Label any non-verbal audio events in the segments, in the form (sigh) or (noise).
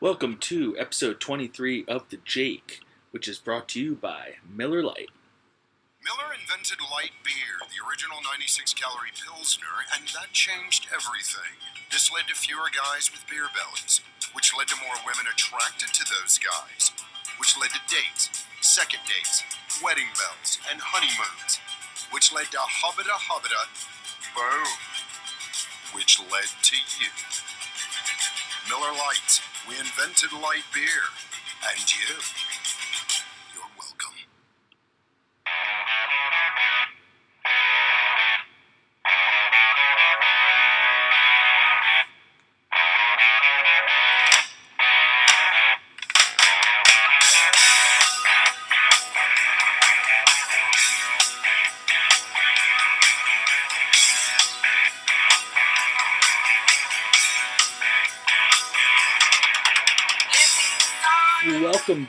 Welcome to episode 23 of The Jake, which is brought to you by Miller Lite. Miller invented light beer, the original 96 calorie Pilsner, and that changed everything. This led to fewer guys with beer bellies, which led to more women attracted to those guys, which led to dates, second dates, wedding bells, and honeymoons, which led to hobbita hobbita, boom, which led to you. Miller Lights, we invented light beer, and you.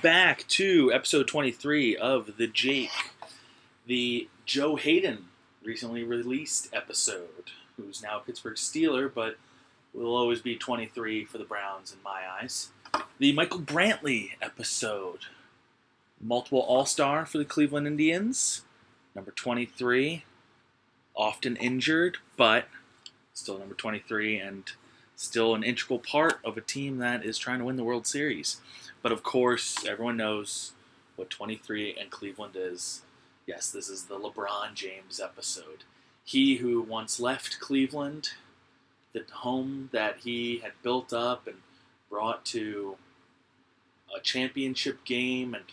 Back to episode 23 of The Jake, the Joe Haden recently released episode, who's now a Pittsburgh Steeler, but will always be 23 for the Browns in my eyes. The Michael Brantley episode, multiple All Star for the Cleveland Indians, number 23, often injured, but still number 23 and still an integral part of a team that is trying to win the World Series. But of course, everyone knows what 23 and Cleveland is. Yes, this is the LeBron James episode. He who once left Cleveland, the home that he had built up and brought to a championship game and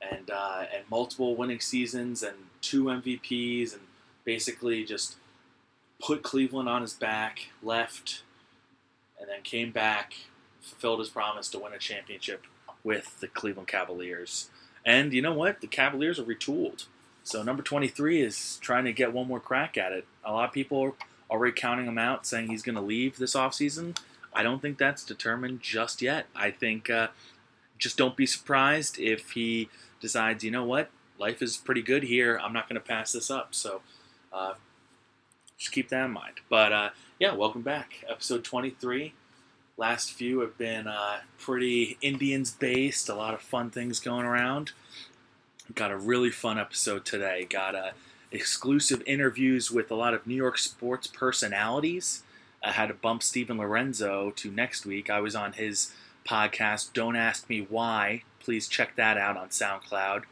and uh, and multiple winning seasons and two MVPs and basically just put Cleveland on his back, left, and then came back, fulfilled his promise to win a championship with the Cleveland Cavaliers. And you know what? The Cavaliers are retooled. So number 23 is trying to get one more crack at it. A lot of people are already counting him out, saying he's going to leave this offseason. I don't think that's determined just yet. I think uh, just don't be surprised if he decides, you know what? Life is pretty good here. I'm not going to pass this up. So uh, just keep that in mind. But uh, yeah, welcome back. Episode 23 last few have been uh, pretty Indians based. A lot of fun things going around. Got a really fun episode today. Got uh, exclusive interviews with a lot of New York sports personalities. I had to bump Stephen Lorenzo to next week. I was on his podcast, Don't Ask Me Why. Please check that out on SoundCloud.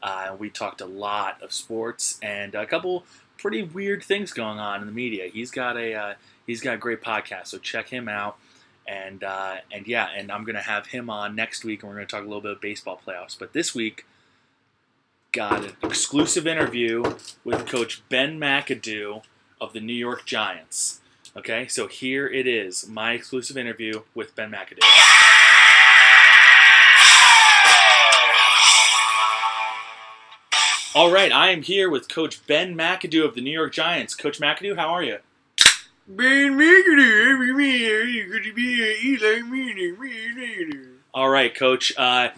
Uh, we talked a lot of sports and a couple pretty weird things going on in the media. He's got a uh, he's got a great podcast, so check him out and uh, and yeah, and I'm gonna have him on next week, and we're gonna talk a little bit of baseball playoffs. But this week, got an exclusive interview with Coach Ben McAdoo of the New York Giants. Okay, so here it is, my exclusive interview with Ben McAdoo. All right, I am here with Coach Ben McAdoo of the New York Giants. Coach McAdoo, how are you? Ben McAdoo, every man, you could be Eli Manning. All right, Coach. Uh,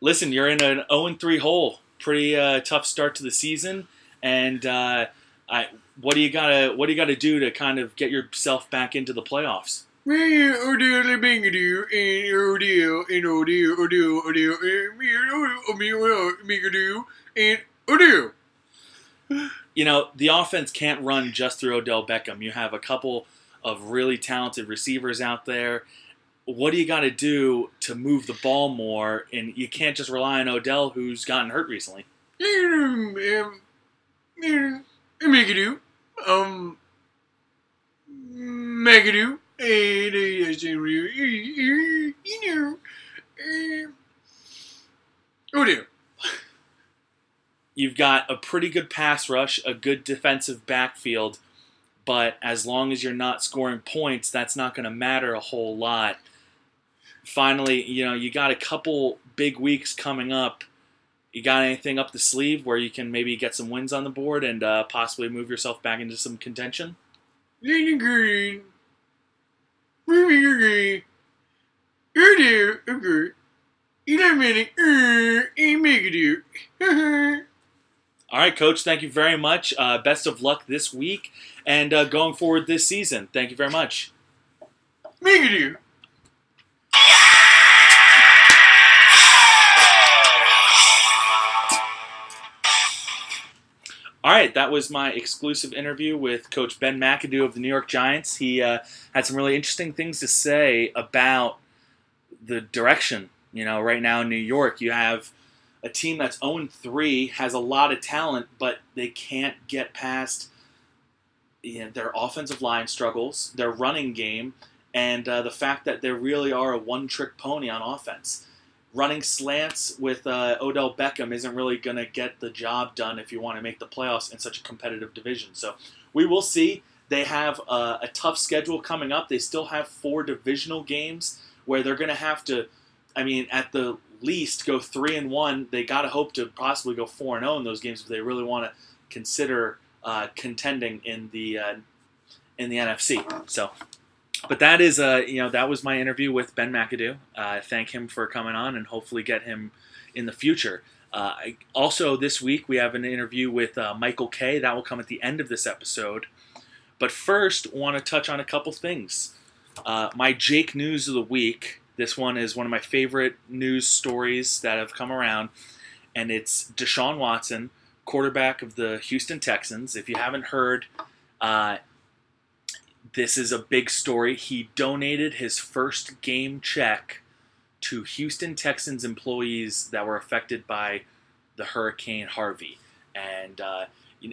listen, you're in an 0 3 hole. Pretty uh, tough start to the season, and uh, I, what do you gotta what do you gotta do to kind of get yourself back into the playoffs? Man, Odell Bangadoo, and Odell. You know, the offense can't run just through Odell Beckham. You have a couple of really talented receivers out there. What do you got to do to move the ball more? And you can't just rely on Odell, who's gotten hurt recently. Um, um, Megadoo, um, Megadoo, and you know, um, Odell. You've got a pretty good pass rush, a good defensive backfield, but as long as you're not scoring points, that's not going to matter a whole lot. Finally, you know, you got a couple big weeks coming up. You got anything up the sleeve where you can maybe get some wins on the board and uh, possibly move yourself back into some contention? Lenny Green. Moving green. You're there, okay. Megadoo. All right, Coach, thank you very much. Uh, best of luck this week and uh, going forward this season. Thank you very much. Migadoo! All right, that was my exclusive interview with Coach Ben McAdoo of the New York Giants. He uh, had some really interesting things to say about the direction. You know, right now in New York, you have a team that's 0 3, has a lot of talent, but they can't get past you know, their offensive line struggles, their running game, and uh, the fact that they really are a one trick pony on offense. Running slants with uh, Odell Beckham isn't really going to get the job done if you want to make the playoffs in such a competitive division. So we will see. They have a, a tough schedule coming up. They still have four divisional games where they're going to have to, I mean, at the least go three and one. They got to hope to possibly go four and zero in those games if they really want to consider uh, contending in the uh, in the NFC. So, but that is uh, you know that was my interview with Ben McAdoo. Uh, thank him for coming on and hopefully get him in the future. Uh, I, also, this week we have an interview with uh, Michael Kay. That will come at the end of this episode. But first, want to touch on a couple things. Uh, my Jake news of the week. This one is one of my favorite news stories that have come around, and it's Deshaun Watson, quarterback of the Houston Texans. If you haven't heard, uh, this is a big story. He donated his first game check to Houston Texans employees that were affected by the Hurricane Harvey. And uh,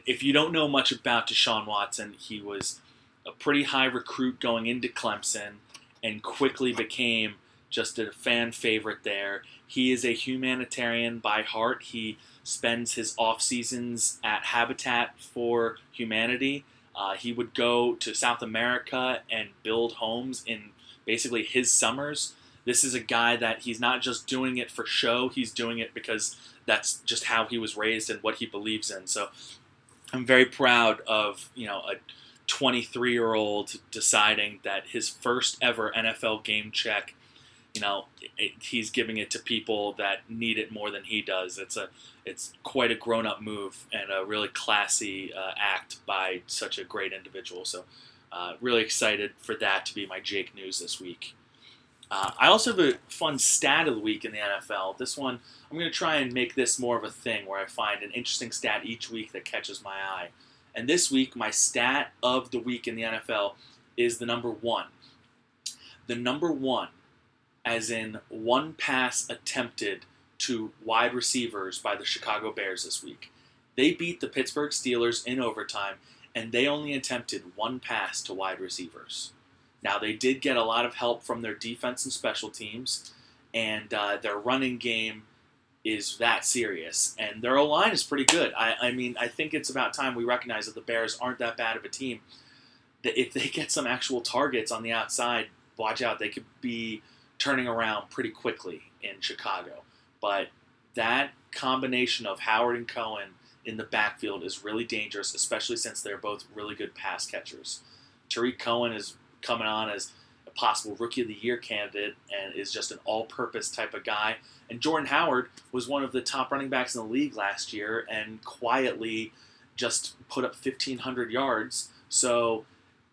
if you don't know much about Deshaun Watson, he was a pretty high recruit going into Clemson and quickly became just a fan favorite there. He is a humanitarian by heart. He spends his off seasons at Habitat for Humanity. Uh, he would go to South America and build homes in basically his summers. This is a guy that he's not just doing it for show, he's doing it because that's just how he was raised and what he believes in. So I'm very proud of, you know, a 23 year old deciding that his first ever NFL game check, you know, he's giving it to people that need it more than he does. It's a it's quite a grown up move and a really classy uh, act by such a great individual. So, uh, really excited for that to be my Jake news this week. Uh, I also have a fun stat of the week in the NFL. This one, I'm going to try and make this more of a thing where I find an interesting stat each week that catches my eye. And this week, my stat of the week in the NFL is the number one. The number one, as in one pass attempted to wide receivers by the Chicago Bears this week. They beat the Pittsburgh Steelers in overtime, and they only attempted one pass to wide receivers. Now, they did get a lot of help from their defense and special teams, and uh, their running game is that serious. And their line is pretty good. I, I mean, I think it's about time we recognize that the Bears aren't that bad of a team. That if they get some actual targets on the outside, watch out, they could be turning around pretty quickly in Chicago. But that combination of Howard and Cohen in the backfield is really dangerous, especially since they're both really good pass catchers. Tarik Cohen is coming on as a possible Rookie of the Year candidate and is just an all purpose type of guy. And Jordan Howard was one of the top running backs in the league last year and quietly just put up 1,500 yards. So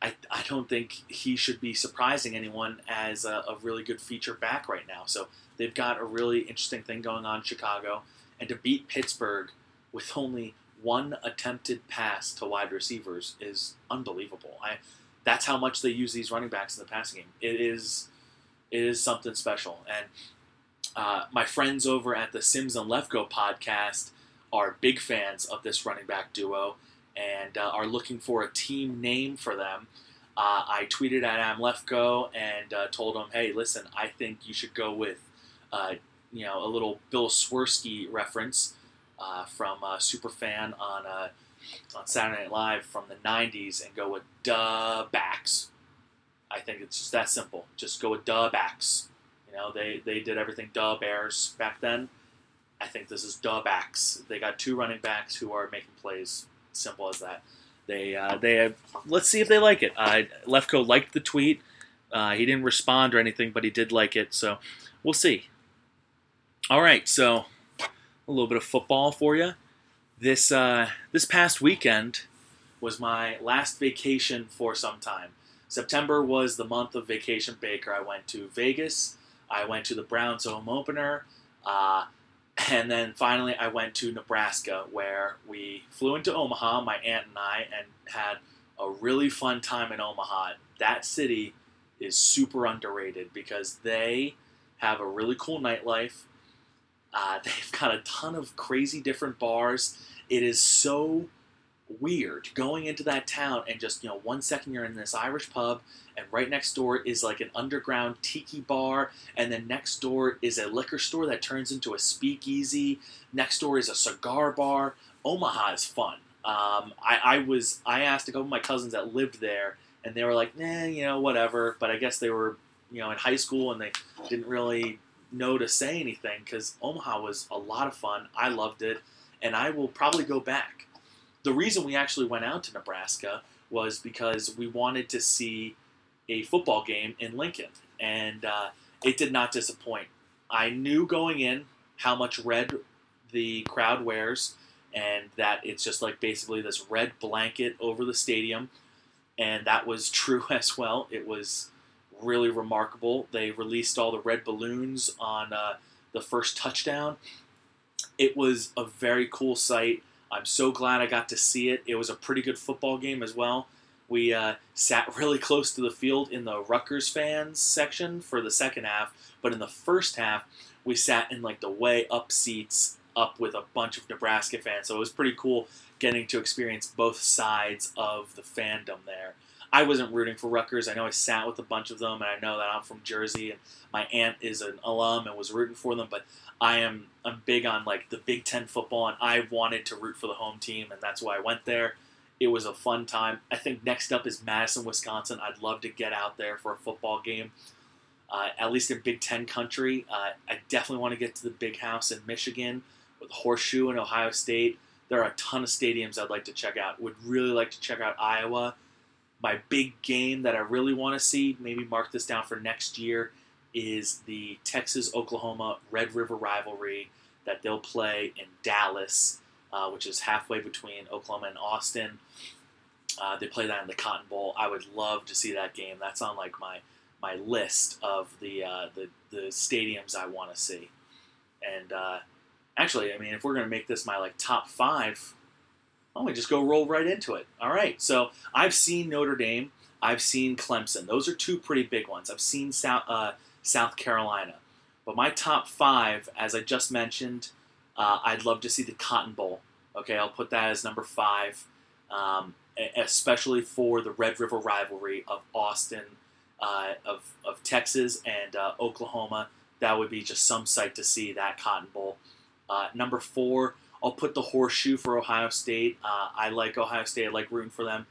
I, I don't think he should be surprising anyone as a, a really good feature back right now. So They've got a really interesting thing going on in Chicago. And to beat Pittsburgh with only one attempted pass to wide receivers is unbelievable. I, that's how much they use these running backs in the passing game. It is, it is something special. And uh, my friends over at the Simms and Lefkoe podcast are big fans of this running back duo and uh, are looking for a team name for them. Uh, I tweeted at Adam Lefkoe and uh, told him, "Hey, listen, I think you should go with uh, you know, a little Bill Swerski reference uh, from Superfan on uh, on Saturday Night Live from the '90s, and go with duh backs. I think it's just that simple. Just go with duh backs. You know, they they did everything duh Bears back then. I think this is duh backs. They got two running backs who are making plays. Simple as that. They uh, they have, let's see if they like it. Uh, Lefkoe liked the tweet. Uh, he didn't respond or anything, but he did like it. So we'll see. All right, so a little bit of football for you. This uh, this past weekend was my last vacation for some time. September was the month of vacation Baker. I went to Vegas. I went to the Browns home opener. Uh, And then finally, I went to Nebraska, where we flew into Omaha, my aunt and I, and had a really fun time in Omaha. That city is super underrated because they have a really cool nightlife. Uh, (laughs) they've got a ton of crazy different bars. It is so weird going into that town and just you know one second you're in this Irish pub and right next door is like an underground tiki bar and then next door is a liquor store that turns into a speakeasy. Next door is a cigar bar. Omaha is fun. Um, I, I was I asked a couple of my cousins that lived there and they were like nah you know whatever. But I guess they were you know in high school and they didn't really know to say anything because Omaha was a lot of fun. I loved it and I will probably go back. The reason we actually went out to Nebraska was because we wanted to see a football game in Lincoln, and uh, it did not disappoint. I knew going in how much red the crowd wears, and that it's just like basically this red blanket over the stadium, and that was (laughs) true as well. It was really remarkable. They released all the red balloons on uh, the first touchdown. It was a very cool sight. I'm so glad I got to see it. It was a pretty good football game as well. We uh, sat (laughs) really close to the field in the Rutgers fans section for the second half, but in the first half, we sat in like the way up seats up with a bunch of Nebraska fans. So it was pretty cool getting to experience both sides of the fandom there. I wasn't rooting for Rutgers. I know I sat with a bunch of them, and I know that I'm from Jersey, and my aunt is an alum and was rooting for them. But I am I'm big on like the Big Ten football, and I wanted to root for the home team, and that's why I went there. It was a fun time. I think next up is Madison, Wisconsin. I'd love to get out there for a football game, uh, at least in Big Ten country. Uh, I definitely want to get to the Big House in Michigan with Horseshoe in Ohio State. There are a ton of stadiums I'd like to check out. Would really like to check out Iowa. My big game that I really want to see, maybe mark this down for next year, is the Texas Oklahoma Red River rivalry that they'll play in Dallas, uh, which is halfway between Oklahoma and Austin. Uh, they play that in the Cotton Bowl. I would love to see that game. That's on like my my list of the uh, the, the stadiums I want to see. And uh, actually, I mean, if we're gonna make this my like top five, why don't we just go roll right into it? All right. So I've seen Notre Dame. I've seen Clemson. Those are two pretty big ones. I've seen South uh, South Carolina. But my top five, as I just mentioned, uh, I'd love to see the Cotton Bowl. Okay, I'll put that as number five, um, especially for the Red River rivalry of Austin, uh, of, of Texas, and uh, Oklahoma. That would be just some sight to see that Cotton Bowl. Uh, number four, I'll put the horseshoe for Ohio State. Uh, I like Ohio State. I like rooting for them.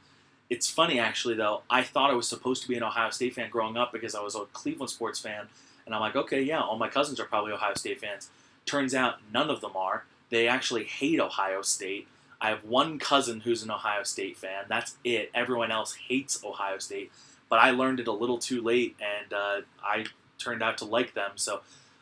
It's funny, actually, though. I thought I was supposed to be an Ohio State fan growing up because I was a Cleveland sports fan. And I'm like, okay, yeah, all my cousins are probably Ohio State fans. Turns out none of them are. They actually hate Ohio State. I have one cousin who's an Ohio State fan. That's it. Everyone else hates Ohio State. But I learned it a little too late, and uh, I turned out to like them. So,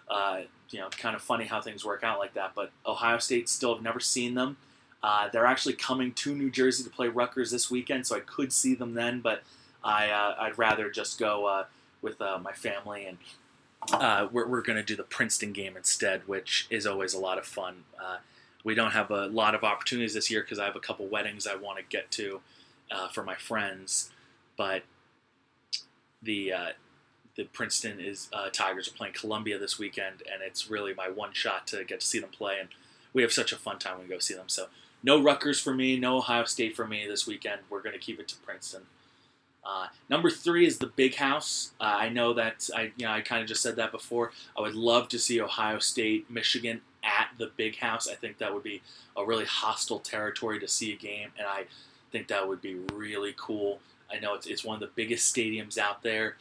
uh, you know, kind of funny how things work out like that. But Ohio State still have never seen them. Uh, they're actually coming to New Jersey to play Rutgers this weekend, so I could see them then. But I, uh, I'd rather just go uh, with uh, my family and uh, we're, we're going to do the Princeton game instead, which is always a lot of fun. Uh, we don't have a lot of opportunities this year because I have a couple weddings I want to get to uh, for my friends, but the uh, the Princeton is uh, Tigers are playing Columbia this weekend, and it's really my one shot to get to see them play, and we have such a fun time when we go see them. So no Rutgers for me, no Ohio State for me this weekend. We're going to keep it to Princeton. Uh, number three is the Big House. Uh, I know that I, you know, I kind of just said that before. I would love to see Ohio State, Michigan at the Big House. I think that would be a really hostile territory to see a game, and I think that would be really cool. I know it's, it's one of the biggest stadiums out there.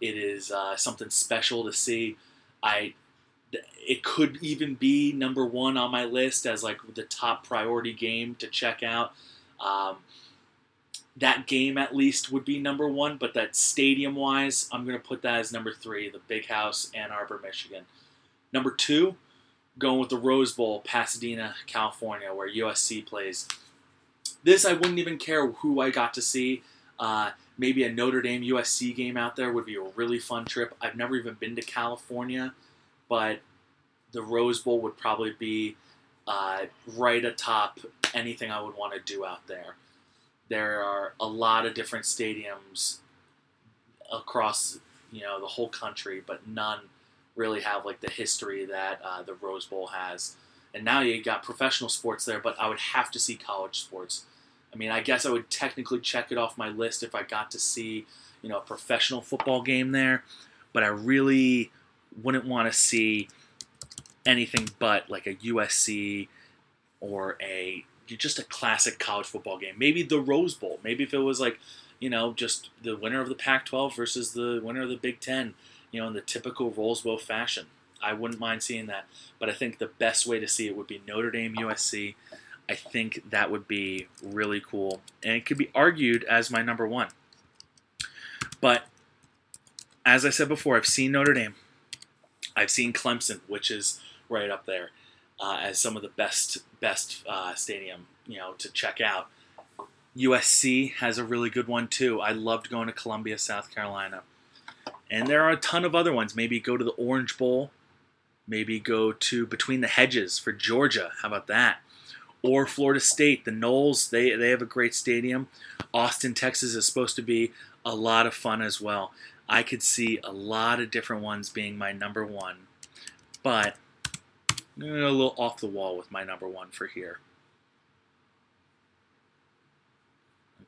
It is uh, something special to see. I it could even be number one on my list as like the top priority game to check out. Um, that game at least would be number one, but that stadium wise, I'm going to put that as number three, the Big House, Ann Arbor, Michigan. Number two, going with the Rose Bowl, Pasadena, California, where USC plays. This I wouldn't even care who I got to see. Uh, maybe a Notre Dame USC game out there would be a really fun trip. I've never even been to California, but the Rose Bowl would probably be uh, right atop anything I would want to do out there. There are a lot of different stadiums across you know the whole country, but none really have like the history that uh, the Rose Bowl has. And now you got professional sports there, but I would have to see college sports. I mean, I guess I would technically check it off my list if I got to see, you know, a professional football game there, but I really wouldn't want to see anything but like a USC or a just a classic college football game. Maybe the Rose Bowl. Maybe if it was like, you know, just the winner of the Pac-12 versus the winner of the Big Ten, you know, in the typical Rose Bowl fashion. I wouldn't mind seeing that. But I think the best way to see it would be Notre Dame USC. I think that would be really cool. And it could be argued as my number one. But as I said before, I've seen Notre Dame. I've seen Clemson, which is right up there uh, as some of the best best uh, stadium you know to check out. USC has a really good one too. I loved going to Columbia, South Carolina, and there are a ton of other ones. Maybe go to the Orange Bowl. Maybe go to Between the Hedges for Georgia. How about that? Or Florida State, the Noles. They they have a great stadium. Austin, Texas is supposed to be a lot of fun as well. I could see a lot of different ones being my number one, but a little off the wall with my number one for here.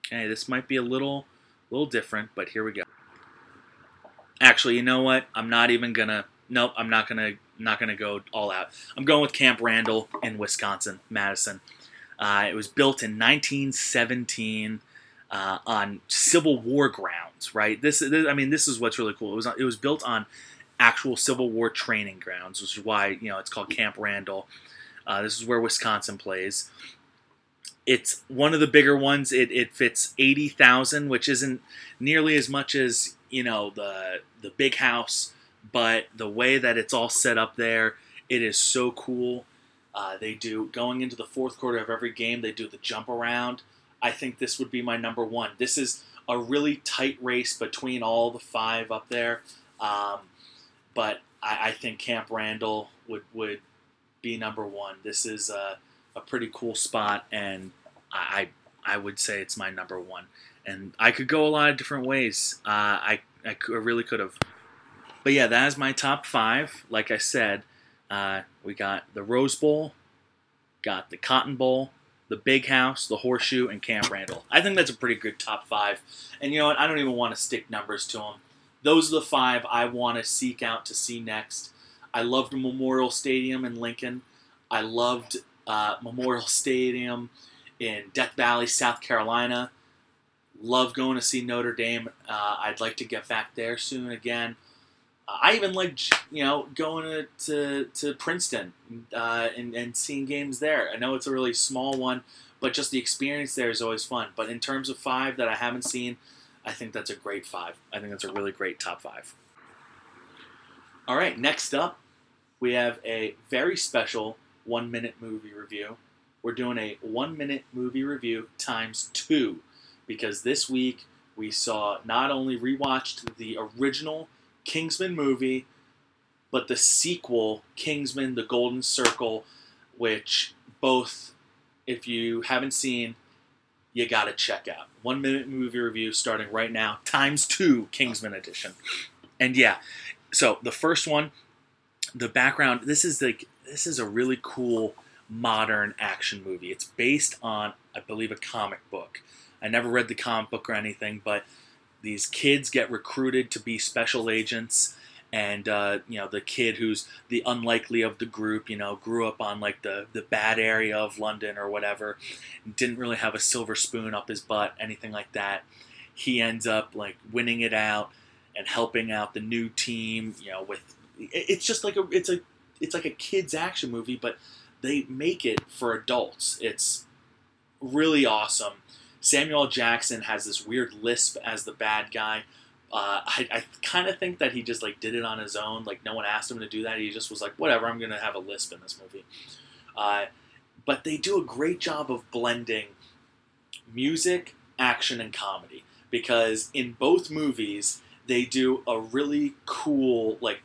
Okay, this might be a little, little different, but here we go. Actually, you know what? I'm not even gonna. Nope, I'm not gonna. Not gonna go all out. I'm going with Camp Randall in Wisconsin, Madison. Uh, it was built in 1917 uh, on Civil War grounds. Right. This, this, I mean, this is what's really cool. It was. It was built on actual Civil War training grounds, which is why you know it's called Camp Randall. Uh, this is where Wisconsin plays. It's one of the bigger ones. It, it fits eighty thousand, which isn't nearly as much as you know the the big house, but the way that it's all set up there, it is so cool. Uh, they do going into the fourth quarter of every game. They do the jump around. I think this would be my number one. This is a really tight race between all the five up there. Um, but I, I, think Camp Randall would would be number one. This is a, a pretty cool spot, and I I would say it's my number one. And I could go a lot of different ways. Uh, I I, could, I really could have. But yeah, that is my top five. Like I said, uh, we got the Rose Bowl, got the Cotton Bowl, the Big House, the Horseshoe, and Camp Randall. I think that's a pretty good top five. And you know what? I don't even want to stick numbers to them those are the five I want to seek out to see next. I loved Memorial Stadium in Lincoln. I loved uh, Memorial Stadium in Death Valley, South Carolina. Love going to see Notre Dame. Uh, I'd like to get back there soon again. I even like you know going to to, to Princeton uh, and, and seeing games there. I know it's a really small one, but just the experience there is always fun. But in terms of five that I haven't seen, I think that's a great five. I think that's a really great top five. All right, next up, we have a very special one minute movie review. We're doing a one minute movie review times two because this week we saw not only rewatched the original Kingsman movie, but the sequel, Kingsman The Golden Circle, which both, if you haven't seen, you got to check out. One minute movie review starting right now, times two Kingsman edition. And yeah, so the first one, the background, this is like, this is a really cool modern action movie. It's based on, I believe, a comic book. I never read the comic book or anything, but these kids get recruited to be special agents and uh, you know the kid who's the unlikely of the group you know grew up on like the the bad area of london or whatever didn't really have a silver spoon up his butt anything like that. He ends up like winning it out and helping out the new team you know with it's just like a it's a it's like a kids action movie but they make it for adults. It's really awesome. Samuel jackson has this weird lisp as the bad guy uh, I, I kind of think that he just like did it on his own. Like no one asked him to do that. He just was like, whatever. I'm gonna have a lisp in this movie. Uh, but they do a great job of blending music, action, and comedy because in both movies they do a really cool like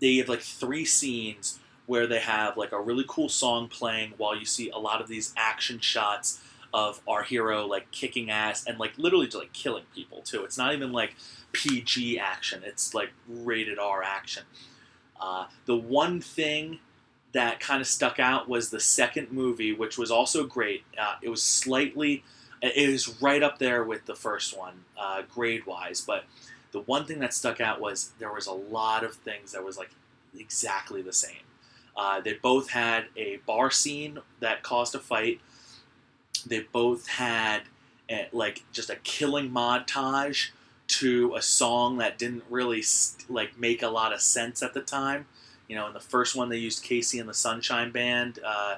they have like three scenes where they have like a really cool song playing while you see a lot of these action shots of our hero like kicking ass and like literally just like killing people too. It's not even like PG action. It's like rated R action. Uh, the one thing that kind of stuck out was the second movie, which was also great. Uh, it was slightly, it was right up there with the first one, uh, grade wise. But the one thing that stuck out was there was a lot of things that was like exactly the same. Uh, they both had a bar scene that caused a fight. They both had a, like just a killing montage to a song that didn't really like make a lot of sense at the time. You know, in the first one they used KC and the Sunshine Band, uh,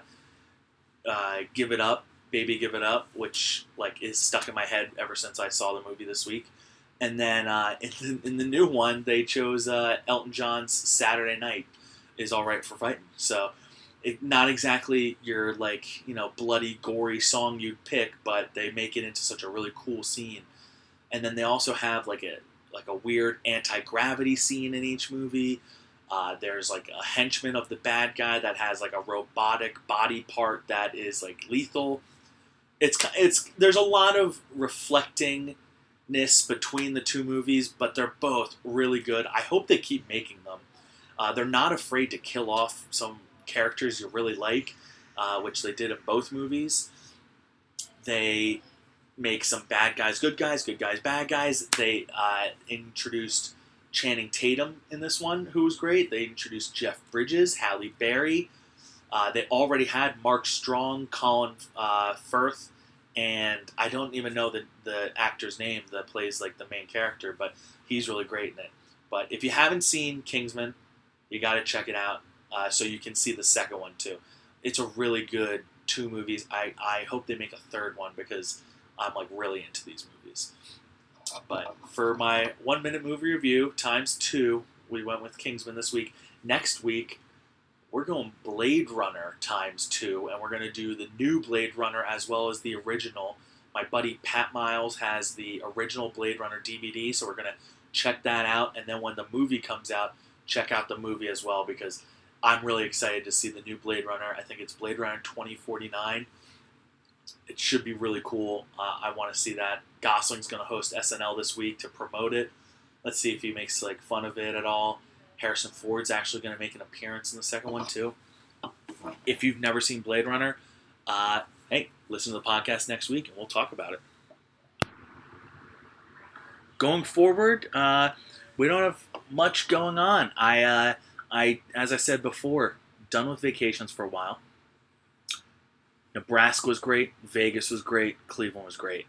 uh, "Give It Up, Baby, Give It Up," which like is stuck in my head ever since I saw the movie this week. And then uh, (laughs) in, the, in the new one, they chose uh, Elton John's "Saturday Night is All Right for Fighting." So, not exactly your like you know bloody, gory song you'd pick, but they make it into such a really cool scene and then they also have like a like a weird anti gravity scene in each movie. Uh, there's like a henchman of the bad guy that has like a robotic body part that is like lethal. It's it's there's a lot of reflectingness between the two movies, but they're both really good. I hope they keep making them. Uh, they're not afraid to kill off some characters you really like, uh, which they did in both movies. They make some bad guys good guys, good guys bad guys. They uh, introduced Channing Tatum in this one, who was great. They introduced Jeff Bridges, Halle Berry. Uh, they already had Mark Strong, Colin uh, Firth, and I don't even know the, the actor's name that plays like the main character, but he's really great in it. But if you haven't seen Kingsman, you got to check it out uh, so you can see the second one too. It's a really good two movies. I, I hope they make a third one because I'm like really into these movies. But for my one minute movie review times two, we went with Kingsman this week. Next week, we're going Blade Runner times two, and we're going to do the new Blade Runner as well as the original. My buddy Pat Miles has the original Blade Runner DVD, so we're going to check that out. And then when the movie comes out, check out the movie as well because I'm really excited to see the new Blade Runner. I think it's Blade Runner 2049 it should be really cool. Uh, I want to see that. Gosling's going to host SNL this week to promote it. Let's see if he makes like fun of it at all. Harrison Ford's actually going to make an appearance in the second one too. If you've never seen Blade Runner, uh, hey, listen to the podcast next week and we'll talk about it. Going forward, uh, we don't have much going on. I, uh, I, as I said before, done with vacations for a while. Nebraska was great, Vegas was great, Cleveland was great.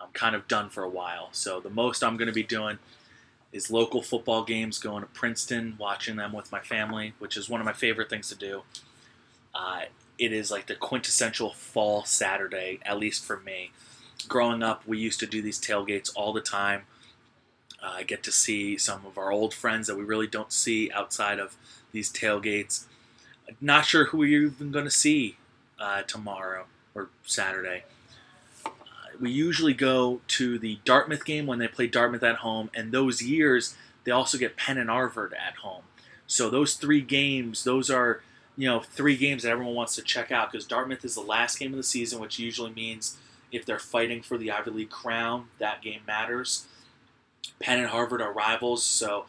I'm kind of done for a while. So the most I'm going to be doing is local football games, going to Princeton, watching them with my family, which is one of my favorite things to do. Uh, it is like the quintessential fall Saturday, at least for me. Growing up, we used to do these tailgates all the time. Uh, I get to see some of our old friends that we really don't see outside of these tailgates. Not sure who we're even going to see uh, tomorrow or Saturday. Uh, we usually go to the Dartmouth game when they play Dartmouth at home, and those years they also get Penn and Harvard at home. So those three games, those are you know three games that everyone wants to check out because Dartmouth is the last game of the season, which usually means if they're fighting for the Ivy League crown, that game matters. Penn and Harvard are rivals, so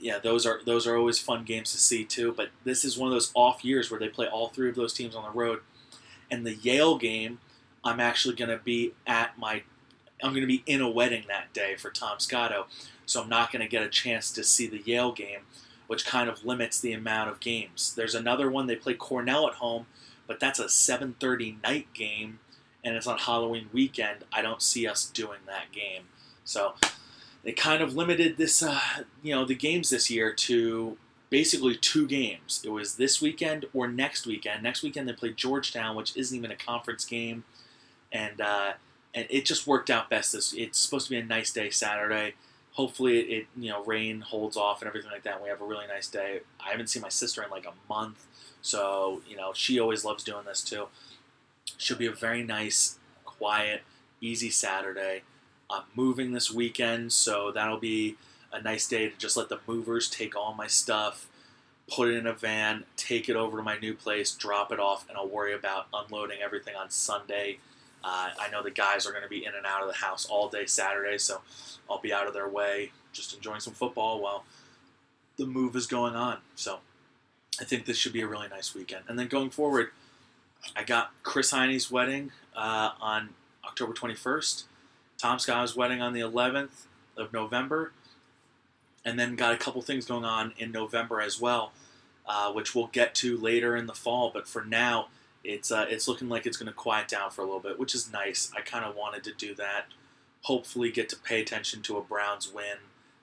yeah, those are those are always fun games to see too. But this is one of those off years where they play all three of those teams on the road. And the Yale game, I'm actually going to be at my, I'm going to be in a wedding that day for Tom Scotto, so I'm not going to get a chance to see the Yale game, which kind of limits the amount of games. There's another one they play Cornell at home, but that's a 7:30 night game, and it's on Halloween weekend. I don't see us doing that game, so they kind of limited this, uh, you know, the games this year to basically two games. It was this weekend or next weekend. Next weekend they played Georgetown, which isn't even a conference game, and uh, and it just worked out best. This it's supposed to be a nice day Saturday. Hopefully it, you know rain holds off and everything like that. And we have a really nice day. I haven't seen my sister in like a month, so you know she always loves doing this too. Should be a very nice, quiet, easy Saturday. I'm moving this weekend, so that'll be a nice day to just let the movers take all my stuff, put it in a van, take it over to my new place, drop it off, and I'll worry about unloading everything on Sunday. Uh, I know the guys are going to be in and out of the house all day Saturday, so I'll be out of their way, just enjoying some football while the move is going on. So I think this should be a really nice weekend. And then going forward, I got Chris Heine's wedding uh, on October 21st, Tom Scott's wedding on the 11th of November, and then got a couple things going on in November as well, uh, which we'll get to later in the fall. But for now, it's uh, it's looking like it's going to quiet down for a little bit, which is nice. I kind of wanted to do that. Hopefully, get to pay attention to a Browns win.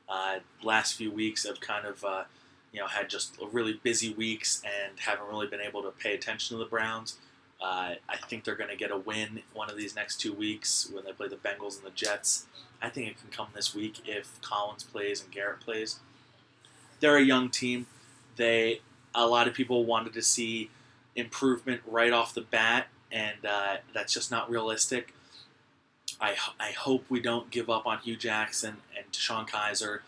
Uh, last few weeks have kind of uh, you know had just really busy weeks and haven't really been able to pay attention to the Browns. Uh, I think they're going to get a win one of these next two weeks when they play the Bengals and the Jets. I think it can come this week if Collins plays and Garrett plays. They're a young team. They a lot of people wanted to see improvement right off the bat, and uh, that's just not realistic. I, I hope we don't give up on Hue Jackson and DeShone Kizer.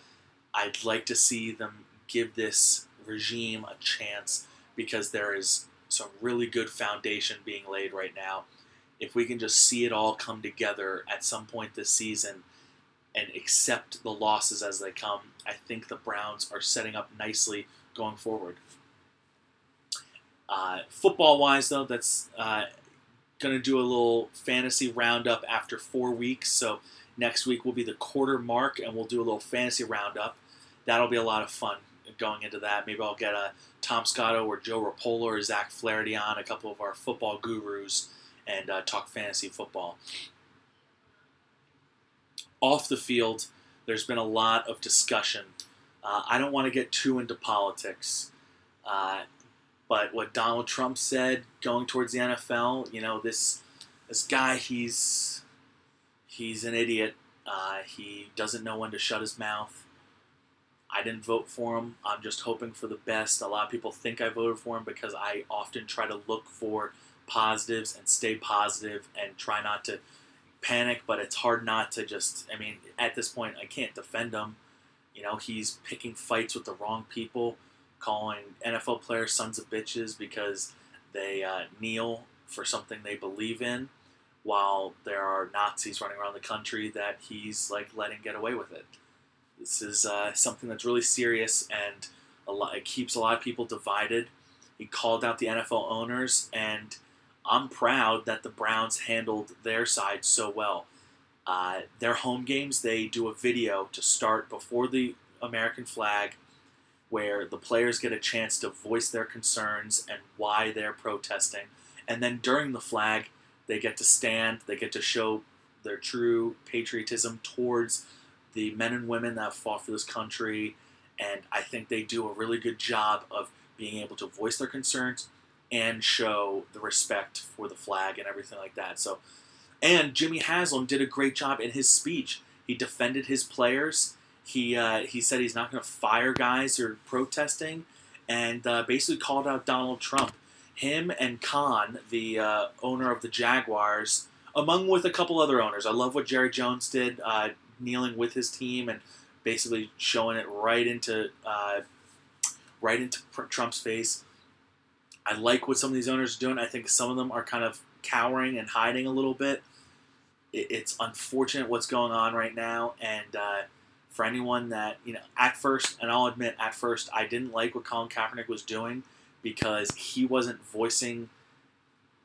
I'd like to see them give this regime a chance because there is some really good foundation being laid right now. If we can just see it all come together at some point this season and accept the losses as they come, I think the Browns are setting up nicely going forward. Uh, football wise, though, that's uh, going to do a little fantasy roundup after four weeks. So next week will be the quarter mark, and we'll do a little fantasy roundup. That'll be a lot of fun going into that. Maybe I'll get a Tom Scotto or Joe Rapola or Zach Flaherty on, a couple of our football gurus, and uh, talk fantasy football. Off the field, there's been a lot of discussion. Uh, I don't want to get too into politics. Uh, but what Donald Trump said going towards the NFL, you know, this this guy, he's he's an idiot. Uh, he doesn't know when to shut his mouth. I didn't vote for him. I'm just hoping for the best. A lot of people think I voted for him because I often try to look for positives and stay positive and try not to panic, but it's hard not to just, I mean, at this point, I can't defend him. You know, he's picking fights with the wrong people calling NFL players sons of bitches because they uh, kneel for something they believe in, while there are Nazis running around the country that he's like letting get away with it. This is uh, something that's really serious and a lot, it keeps a lot of people divided. He called out the NFL owners, and I'm proud that the Browns handled their side so well. Uh, their home games, they do a video to start before the American flag where the players get a chance to voice their concerns and why they're protesting. And then during the flag, they get to stand, they get to show their true patriotism towards the men and women that fought for this country. And I think they do a really good job of being able to voice their concerns and show the respect for the flag and everything like that. So, and Jimmy Haslam did a great job in his speech. He defended his players he uh, he said he's not going to fire guys who are protesting, and uh, basically called out Donald Trump. Him and Khan, the uh, owner of the Jaguars, among with a couple other owners. I love what Jerry Jones did, uh, kneeling with his team and basically showing it right into uh, right into Trump's face. I like what some of these owners are doing. I think some of them are kind of cowering and hiding a little bit. It's unfortunate what's going on right now, and uh, for anyone that you know at first and i'll admit at first i didn't like what colin kaepernick was doing because he wasn't voicing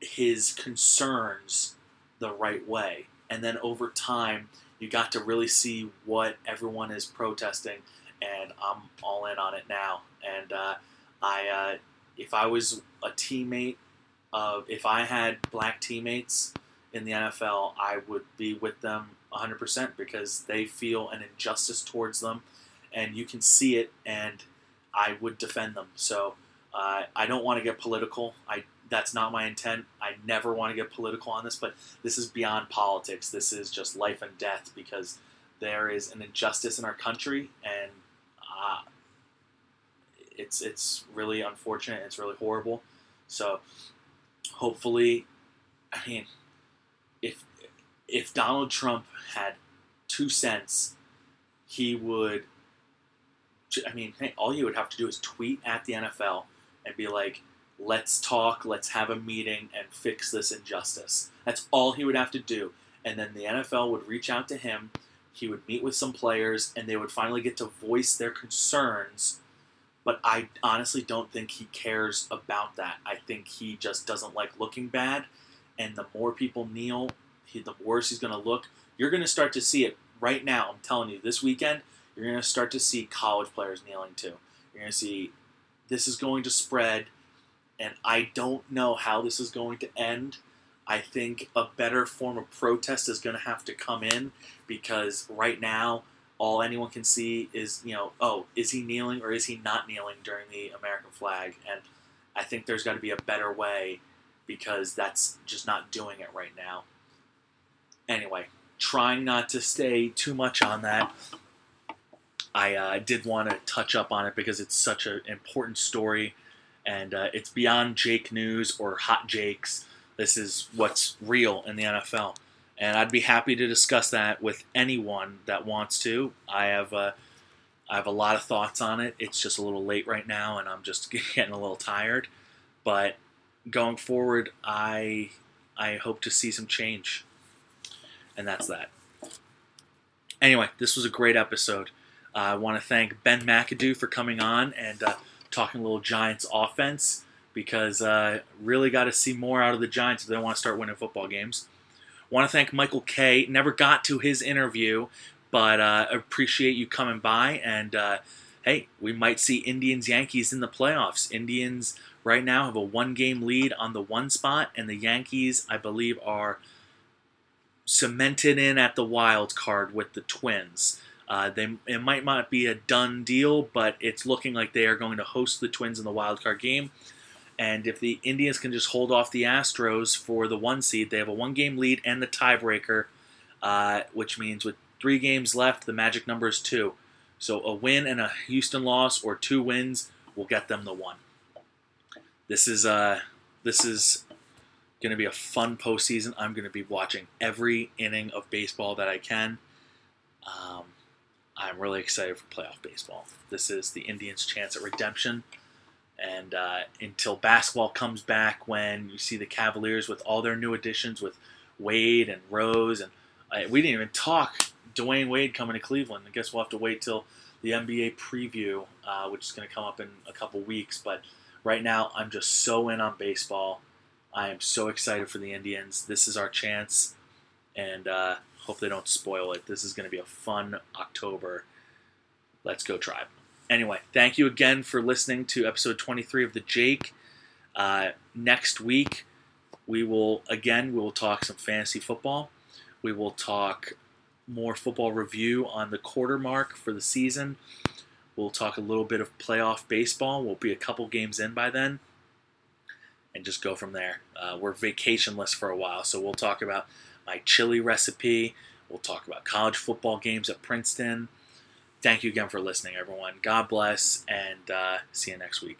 his concerns the right way and then over time you got to really see what everyone is protesting and i'm all in on it now and uh, i uh, if i was a teammate of if i had black teammates in the nfl i would be with them 100% because they feel an injustice towards them, and you can see it, and I would defend them. So uh, I don't want to get political. I that's not my intent. I never want to get political on this, but this is beyond politics. This is just life and death because there is an injustice in our country, and uh, it's it's really unfortunate. It's really horrible. So hopefully, I mean, if if Donald Trump had two cents, he would I mean, all you would have to do is tweet at the NFL and be like, let's talk, let's have a meeting and fix this injustice. That's all he would have to do. And then the NFL would reach out to him, he would meet with some players, and they would finally get to voice their concerns. But I honestly don't think he cares about that. I think he just doesn't like looking bad. And the more people kneel, he, the worse he's going to look. You're going to start to see it right now. I'm telling you, this weekend, you're going to start to see college players kneeling too. You're going to see this is going to spread, and I don't know how this is going to end. I think a better form of protest is going to have to come in because right now, all anyone can see is, you know, oh, is he kneeling or is he not kneeling during the American flag? And I think there's got to be a better way because that's just not doing it right now. Anyway, trying not to stay too much on that. I uh, did want to touch up on it because it's such an important story, and uh, it's beyond Jake news or hot Jakes. This is what's real in the NFL, and I'd be happy to discuss that with anyone that wants to. I have uh, I have a lot of thoughts on it. It's just a little late right now, and I'm just (laughs) getting a little tired. But going forward, I I hope to see some change, and that's that. Anyway, this was a great episode. Uh, I want to thank Ben McAdoo for coming on and uh, talking a little Giants offense because uh, really got to see more out of the Giants if they want to start winning football games. Want to thank Michael Kay Never got to his interview, but uh, appreciate you coming by. And uh, hey, we might see Indians Yankees in the playoffs. Indians right now have a one game lead on the one spot, and the Yankees, I believe, are cemented in at the wild card with the Twins. Uh, they it might not be a done deal, but it's looking like they are going to host the Twins in the wild card game. And if the Indians can just hold off the Astros for the one seed, they have a one game lead and the tiebreaker, uh, which means with three games left, the magic number is two. So a win and a Houston loss, or two wins, will get them the one. This is uh, this is going to be a fun postseason. I'm going to be watching every inning of baseball that I can. Um, I'm really excited for playoff baseball. This is the Indians' chance at redemption. And uh, until basketball comes back, when you see the Cavaliers with all their new additions with Wade and Rose, and uh, we didn't even talk Dwyane Wade coming to Cleveland. I guess we'll have to wait till the NBA preview, uh, which is going to come up in a couple weeks. But right now, I'm just so in on baseball. I am so excited for the Indians. This is our chance, and uh, hope they don't spoil it. This is going to be a fun October. Let's go, Tribe. Anyway, thank you again for listening to episode 23 of The Jake. Uh, next week, we will, again, we will talk some fantasy football. We will talk more football review on the quarter mark for the season. We'll talk a little bit of playoff baseball. We'll be a couple games in by then and just go from there. Uh, we're vacationless for a while, so we'll talk about my chili recipe. We'll talk about college football games at Princeton. Thank you again for listening, everyone. God bless, and uh, see you next week.